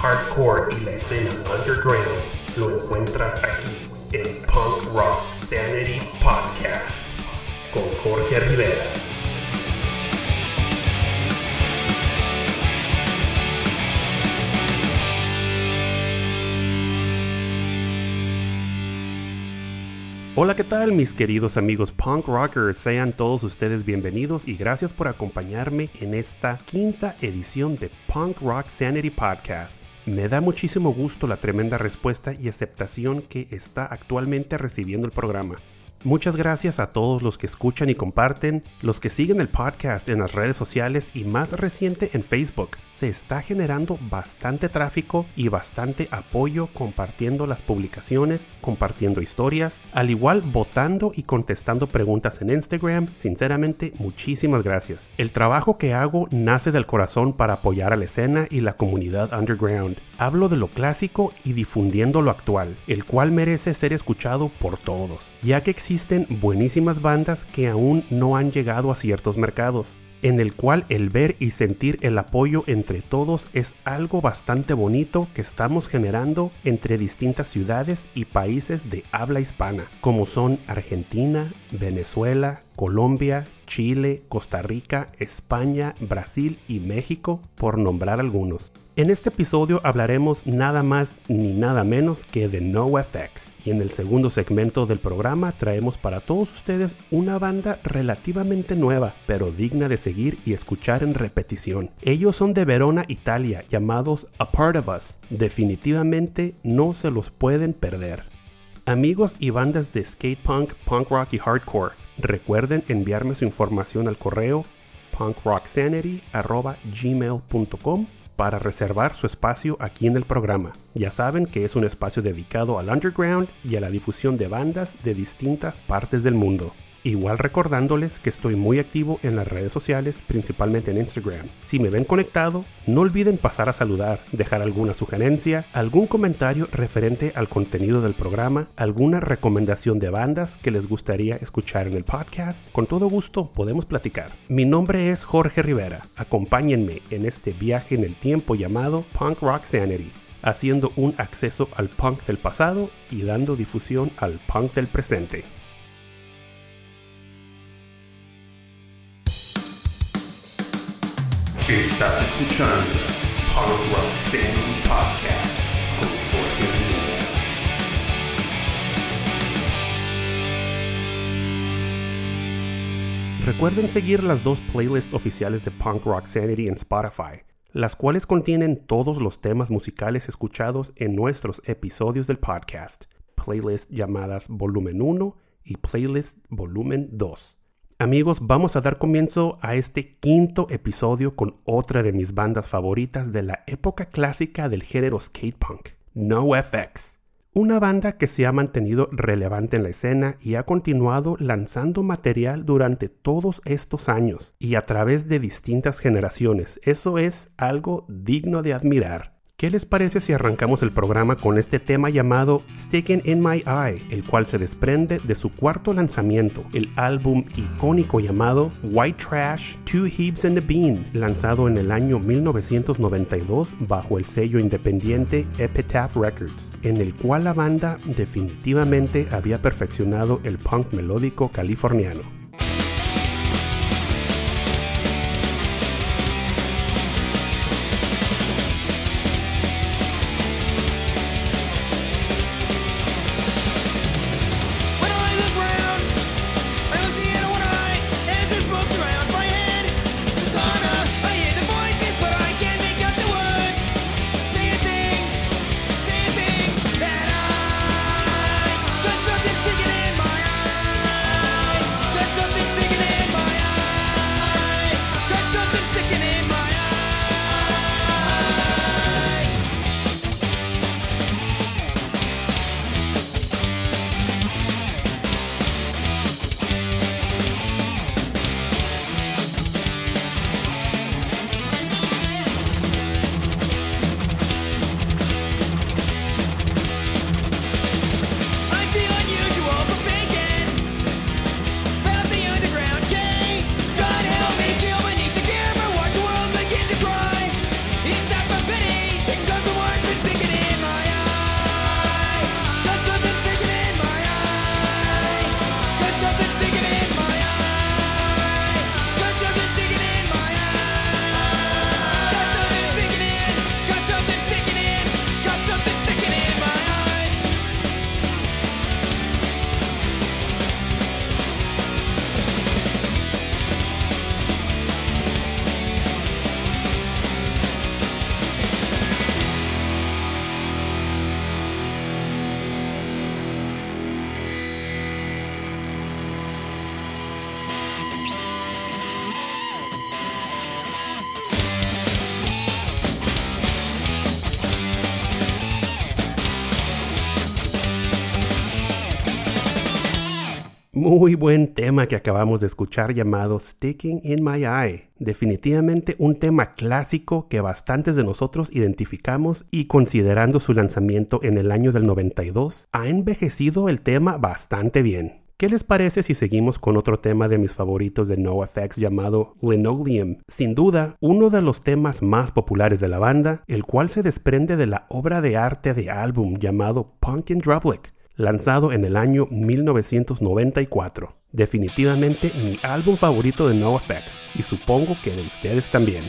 hardcore y la escena underground lo encuentras aquí en Punk Rock Sanity Podcast con Jorge Rivera. Hola, ¿qué tal mis queridos amigos punk rockers? Sean todos ustedes bienvenidos y gracias por acompañarme en esta quinta edición de Punk Rock Sanity Podcast. Me da muchísimo gusto la tremenda respuesta y aceptación que está actualmente recibiendo el programa. Muchas gracias a todos los que escuchan y comparten, los que siguen el podcast en las redes sociales y más reciente en Facebook. Se está generando bastante tráfico y bastante apoyo compartiendo las publicaciones, compartiendo historias, al igual votando y contestando preguntas en Instagram. Sinceramente, muchísimas gracias. El trabajo que hago nace del corazón para apoyar a la escena y la comunidad underground. Hablo de lo clásico y difundiendo lo actual, el cual merece ser escuchado por todos, ya que existen buenísimas bandas que aún no han llegado a ciertos mercados, en el cual el ver y sentir el apoyo entre todos es algo bastante bonito que estamos generando entre distintas ciudades y países de habla hispana, como son Argentina, Venezuela, Colombia, Chile, Costa Rica, España, Brasil y México, por nombrar algunos. En este episodio hablaremos nada más ni nada menos que de NoFX y en el segundo segmento del programa traemos para todos ustedes una banda relativamente nueva pero digna de seguir y escuchar en repetición. Ellos son de Verona, Italia, llamados A Part of Us. Definitivamente no se los pueden perder. Amigos y bandas de skate punk, punk rock y hardcore, recuerden enviarme su información al correo punkrocksanity.gmail.com para reservar su espacio aquí en el programa. Ya saben que es un espacio dedicado al underground y a la difusión de bandas de distintas partes del mundo. Igual recordándoles que estoy muy activo en las redes sociales, principalmente en Instagram. Si me ven conectado, no olviden pasar a saludar, dejar alguna sugerencia, algún comentario referente al contenido del programa, alguna recomendación de bandas que les gustaría escuchar en el podcast. Con todo gusto podemos platicar. Mi nombre es Jorge Rivera. Acompáñenme en este viaje en el tiempo llamado Punk Rock Sanity haciendo un acceso al punk del pasado y dando difusión al punk del presente. Estás escuchando Punk Rock Podcast. Recuerden seguir las dos playlists oficiales de Punk Rock Sanity en Spotify, las cuales contienen todos los temas musicales escuchados en nuestros episodios del podcast, playlists llamadas Volumen 1 y Playlist Volumen 2. Amigos, vamos a dar comienzo a este quinto episodio con otra de mis bandas favoritas de la época clásica del género skate punk, NoFX. Una banda que se ha mantenido relevante en la escena y ha continuado lanzando material durante todos estos años y a través de distintas generaciones. Eso es algo digno de admirar. ¿Qué les parece si arrancamos el programa con este tema llamado Sticking in My Eye, el cual se desprende de su cuarto lanzamiento, el álbum icónico llamado White Trash Two Heaps and a Bean, lanzado en el año 1992 bajo el sello independiente Epitaph Records, en el cual la banda definitivamente había perfeccionado el punk melódico californiano. Muy buen tema que acabamos de escuchar llamado Sticking in My Eye. Definitivamente un tema clásico que bastantes de nosotros identificamos y considerando su lanzamiento en el año del 92, ha envejecido el tema bastante bien. ¿Qué les parece si seguimos con otro tema de mis favoritos de NoFX llamado Linoleum? Sin duda, uno de los temas más populares de la banda, el cual se desprende de la obra de arte de álbum llamado Punk in Drublic, lanzado en el año 1994. Definitivamente mi álbum favorito de NoFX y supongo que de ustedes también.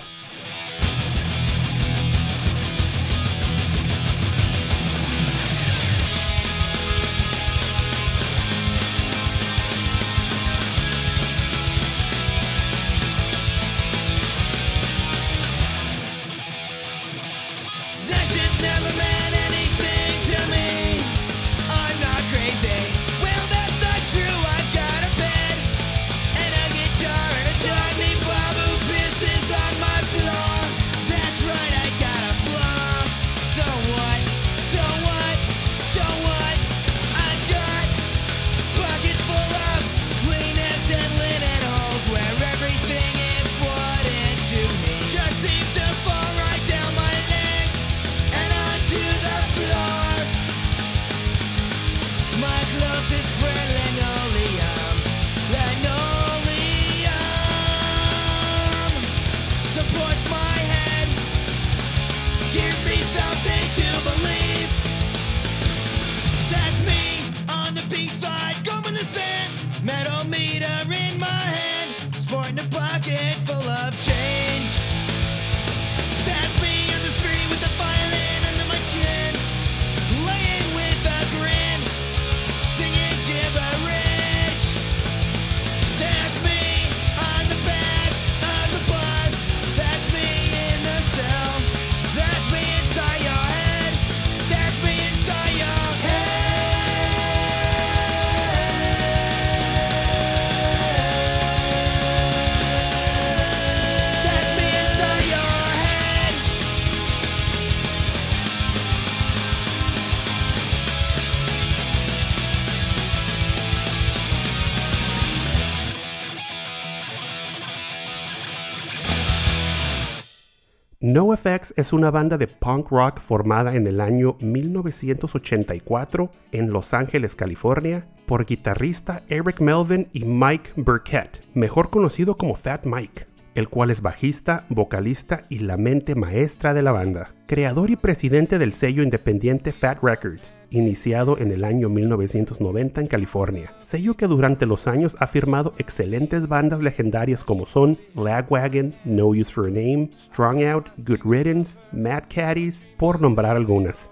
Es una banda de punk rock formada en el año 1984 en Los Ángeles, California, por guitarrista Eric Melvin y Mike Burkett, mejor conocido como Fat Mike, el cual es bajista, vocalista y la mente maestra de la banda. Creador y presidente del sello independiente Fat Records, iniciado en el año 1990 en California. Sello que durante los años ha firmado excelentes bandas legendarias como son Lagwagon, No Use for a Name, Strong Out, Good Riddance, Mad Caddies, por nombrar algunas.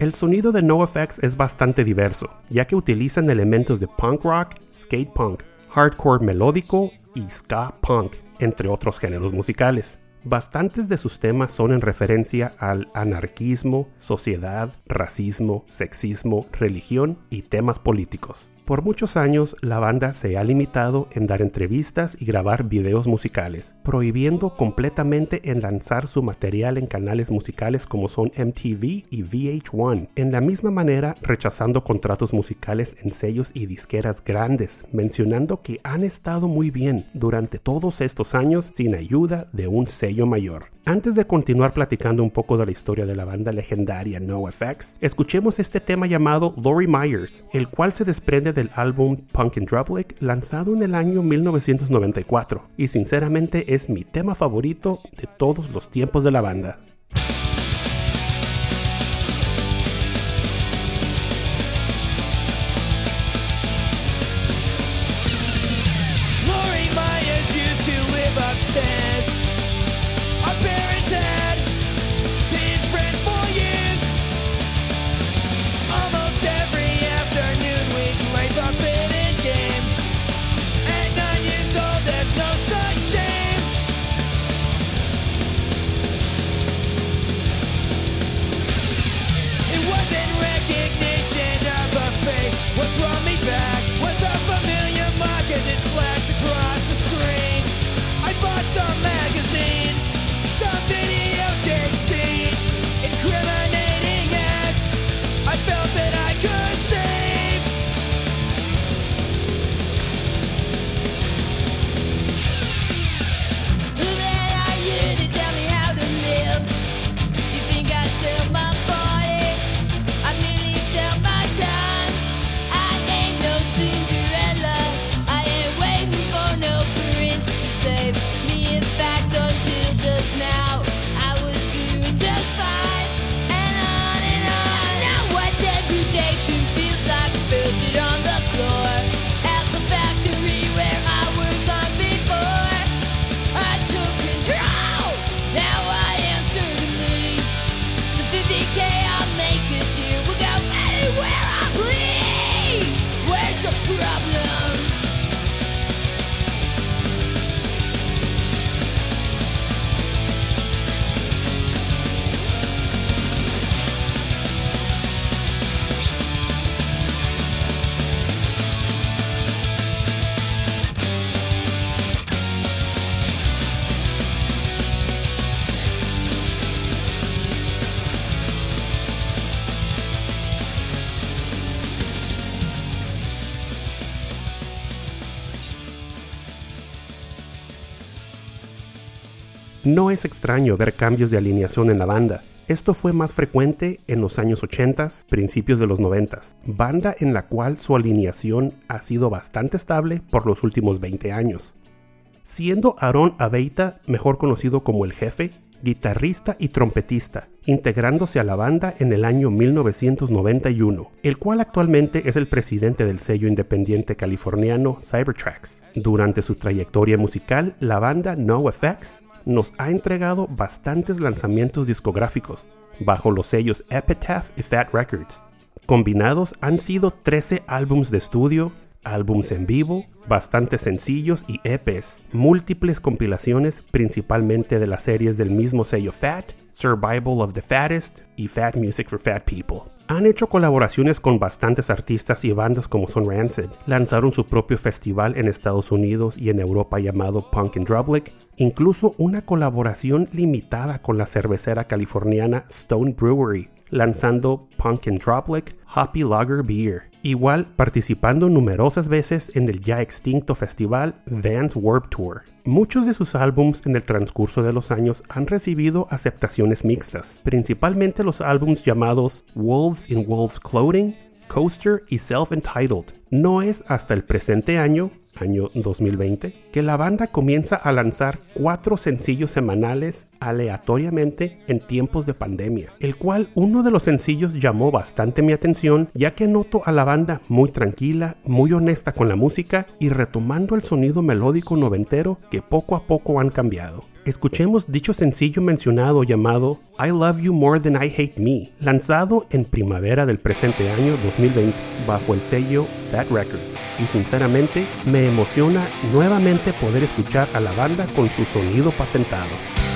El sonido de NoFX es bastante diverso, ya que utilizan elementos de punk rock, skate punk, hardcore melódico y ska punk, entre otros géneros musicales. Bastantes de sus temas son en referencia al anarquismo, sociedad, racismo, sexismo, religión y temas políticos. Por muchos años, la banda se ha limitado en dar entrevistas y grabar videos musicales, prohibiendo completamente en lanzar su material en canales musicales como son MTV y VH1. En la misma manera, rechazando contratos musicales en sellos y disqueras grandes, mencionando que han estado muy bien durante todos estos años sin ayuda de un sello mayor. Antes de continuar platicando un poco de la historia de la banda legendaria NoFX, escuchemos este tema llamado Lori Myers, el cual se desprende del álbum Punk Drublic lanzado en el año 1994 y sinceramente es mi tema favorito de todos los tiempos de la banda. No es extraño ver cambios de alineación en la banda. Esto fue más frecuente en los años 80, principios de los 90, banda en la cual su alineación ha sido bastante estable por los últimos 20 años. Siendo Aaron Abeita, mejor conocido como el jefe, guitarrista y trompetista, integrándose a la banda en el año 1991, el cual actualmente es el presidente del sello independiente californiano Cybertrax. Durante su trayectoria musical, la banda No Effects nos ha entregado bastantes lanzamientos discográficos bajo los sellos Epitaph y Fat Records. Combinados han sido 13 álbums de estudio, álbums en vivo, bastantes sencillos y EPs, múltiples compilaciones principalmente de las series del mismo sello Fat, Survival of the Fattest y Fat Music for Fat People. Han hecho colaboraciones con bastantes artistas y bandas como son Rancid. Lanzaron su propio festival en Estados Unidos y en Europa llamado Punk and Drublic. Incluso una colaboración limitada con la cervecera californiana Stone Brewery, lanzando Punk and Droplic Happy Lager Beer. Igual participando numerosas veces en el ya extinto festival Vans Warp Tour. Muchos de sus álbums en el transcurso de los años han recibido aceptaciones mixtas, principalmente los álbums llamados Wolves in Wolves Clothing, Coaster y Self-Entitled. No es hasta el presente año año 2020, que la banda comienza a lanzar cuatro sencillos semanales aleatoriamente en tiempos de pandemia, el cual uno de los sencillos llamó bastante mi atención ya que noto a la banda muy tranquila, muy honesta con la música y retomando el sonido melódico noventero que poco a poco han cambiado. Escuchemos dicho sencillo mencionado llamado I Love You More Than I Hate Me, lanzado en primavera del presente año 2020 bajo el sello Fat Records. Y sinceramente me emociona nuevamente poder escuchar a la banda con su sonido patentado.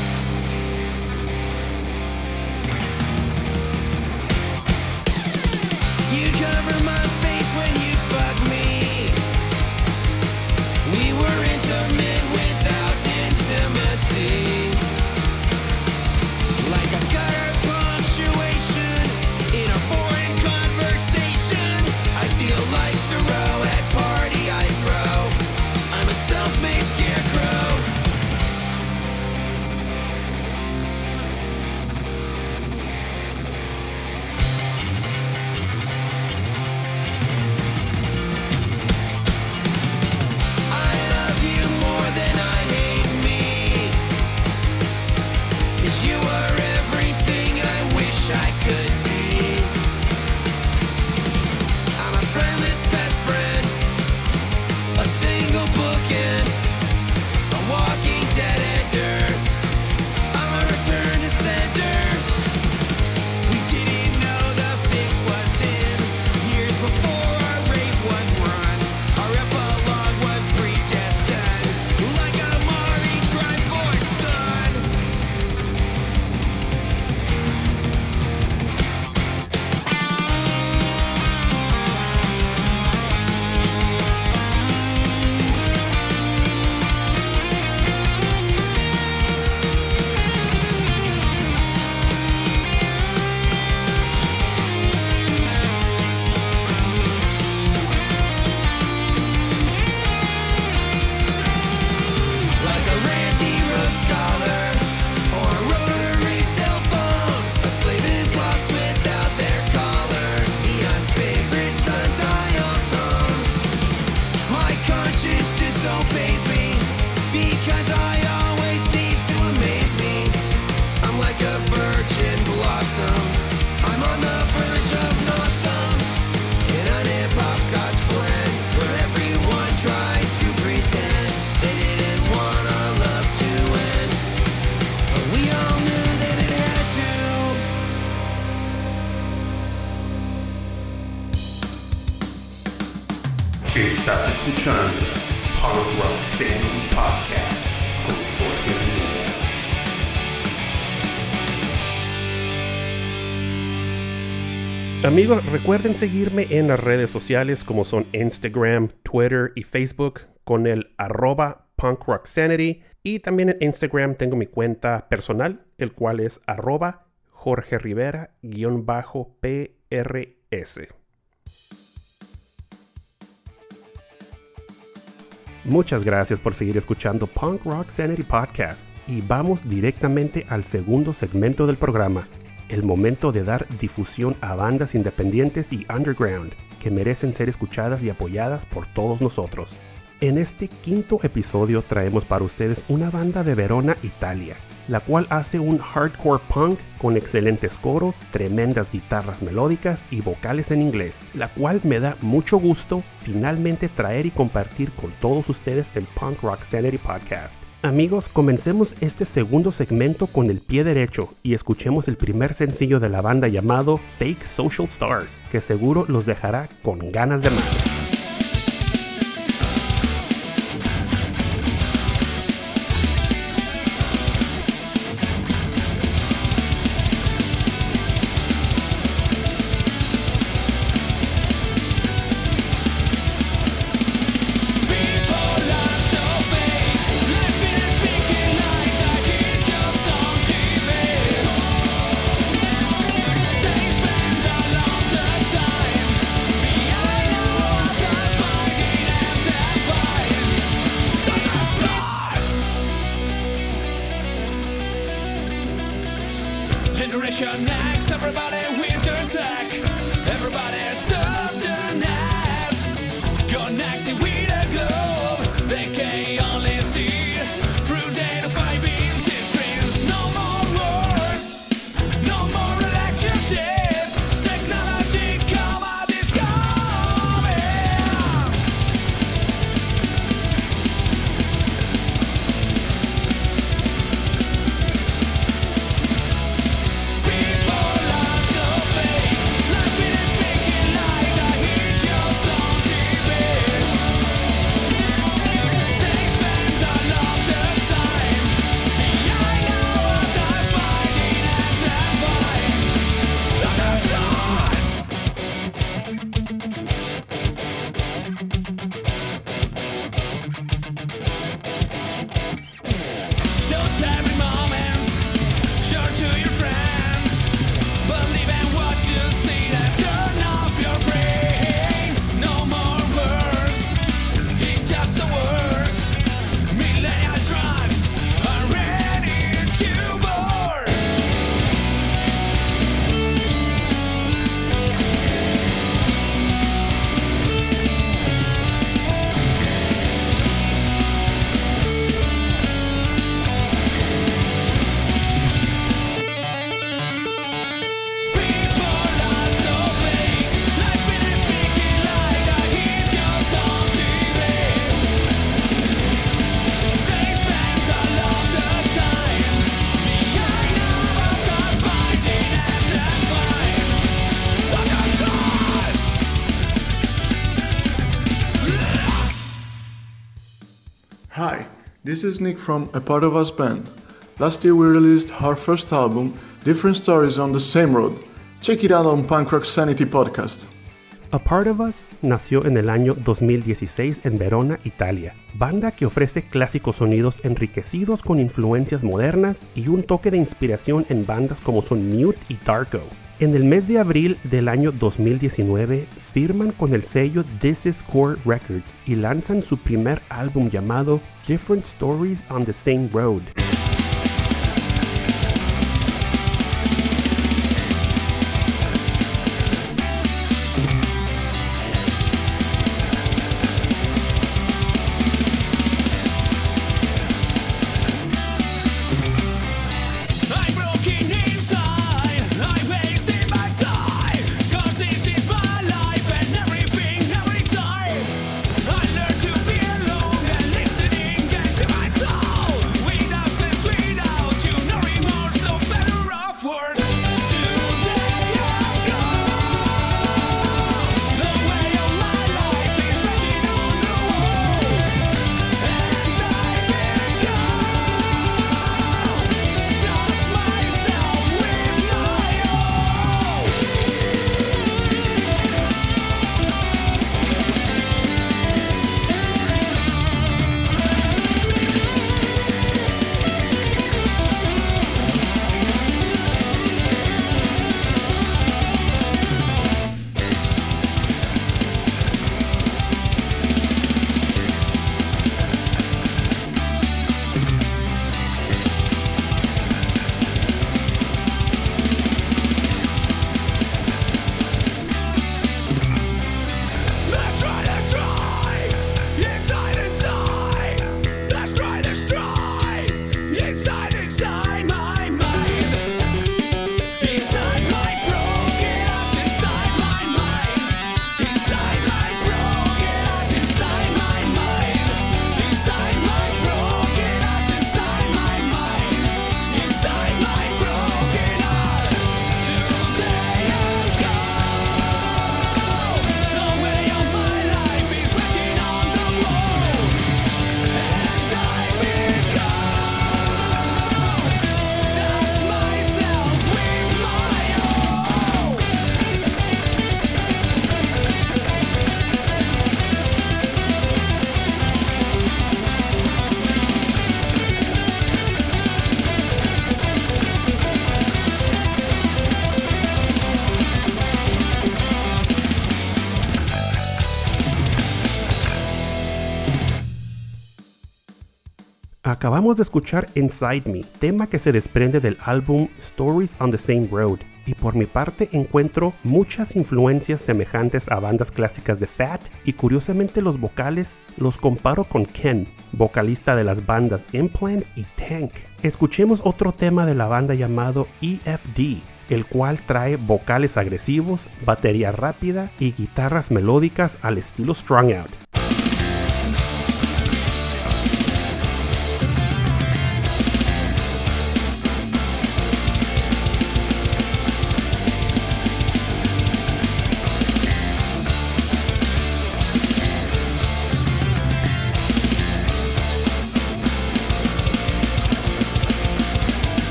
Amigos, recuerden seguirme en las redes sociales como son Instagram, Twitter y Facebook con el arroba Punk Rock Sanity. Y también en Instagram tengo mi cuenta personal, el cual es arroba Jorge Rivera-PRS. Muchas gracias por seguir escuchando Punk Rock Sanity Podcast y vamos directamente al segundo segmento del programa, el momento de dar difusión a bandas independientes y underground que merecen ser escuchadas y apoyadas por todos nosotros. En este quinto episodio traemos para ustedes una banda de Verona, Italia, la cual hace un hardcore punk con excelentes coros, tremendas guitarras melódicas y vocales en inglés, la cual me da mucho gusto finalmente traer y compartir con todos ustedes el Punk Rock Sanity Podcast. Amigos, comencemos este segundo segmento con el pie derecho y escuchemos el primer sencillo de la banda llamado Fake Social Stars, que seguro los dejará con ganas de más. This is Nick from A Part of Us Band. Last year we released our first album, Different Stories on the Same Road. Check it out on Punk Rock Sanity Podcast. A Part of Us nació en el año 2016 en Verona, Italia, banda que ofrece clásicos sonidos enriquecidos con influencias modernas y un toque de inspiración en bandas como son Mute y Darko. En el mes de abril del año 2019 firman con el sello This Is Core Records y lanzan su primer álbum llamado Different Stories on the Same Road. Acabamos de escuchar Inside Me, tema que se desprende del álbum Stories on the Same Road. Y por mi parte encuentro muchas influencias semejantes a bandas clásicas de Fat y curiosamente los vocales los comparo con Ken, vocalista de las bandas Implants y Tank. Escuchemos otro tema de la banda llamado EFD, el cual trae vocales agresivos, batería rápida y guitarras melódicas al estilo Strung Out.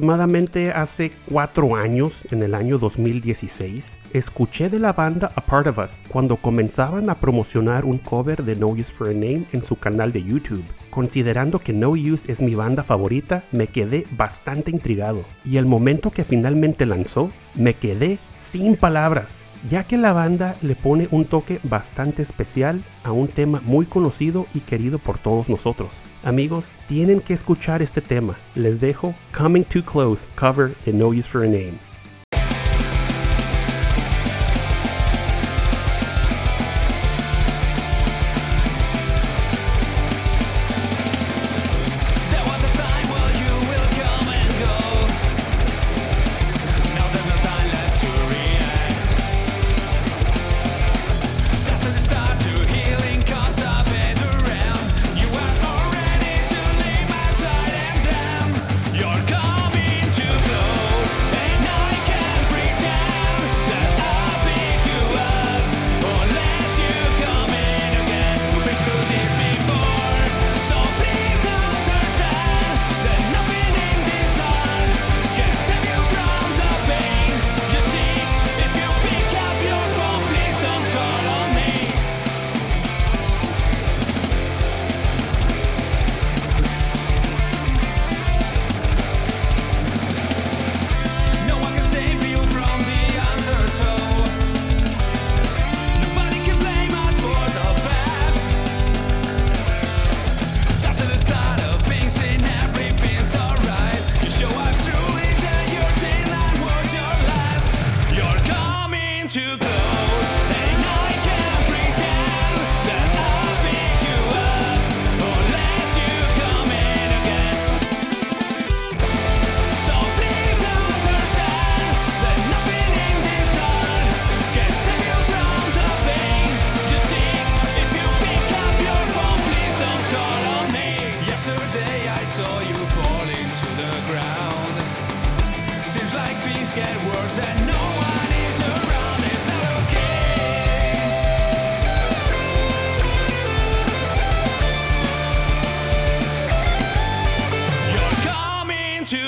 Aproximadamente hace cuatro años, en el año 2016, escuché de la banda A Part of Us cuando comenzaban a promocionar un cover de No Use for a Name en su canal de YouTube. Considerando que No Use es mi banda favorita, me quedé bastante intrigado. Y el momento que finalmente lanzó, me quedé sin palabras ya que la banda le pone un toque bastante especial a un tema muy conocido y querido por todos nosotros. Amigos, tienen que escuchar este tema. Les dejo Coming Too Close, cover de No Use for a Name.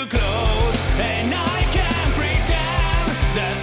close and I can pretend that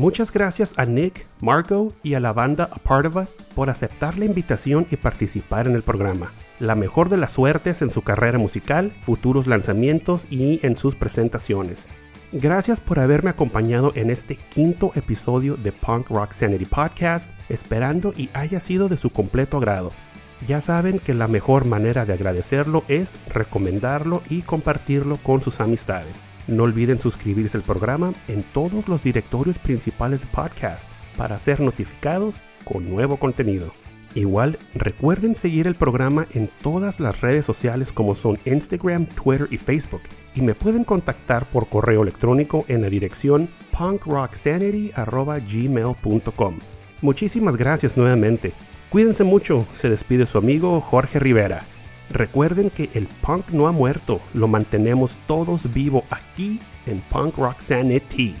Muchas gracias a Nick, Marco y a la banda A Part of Us por aceptar la invitación y participar en el programa. La mejor de las suertes en su carrera musical, futuros lanzamientos y en sus presentaciones. Gracias por haberme acompañado en este quinto episodio de Punk Rock Sanity Podcast, esperando y haya sido de su completo agrado. Ya saben que la mejor manera de agradecerlo es recomendarlo y compartirlo con sus amistades. No olviden suscribirse al programa en todos los directorios principales de podcast para ser notificados con nuevo contenido. Igual recuerden seguir el programa en todas las redes sociales como son Instagram, Twitter y Facebook y me pueden contactar por correo electrónico en la dirección punkrocksanity.gmail.com. Muchísimas gracias nuevamente. Cuídense mucho, se despide su amigo Jorge Rivera. Recuerden que el punk no ha muerto, lo mantenemos todos vivo aquí en Punk Rock Sanity.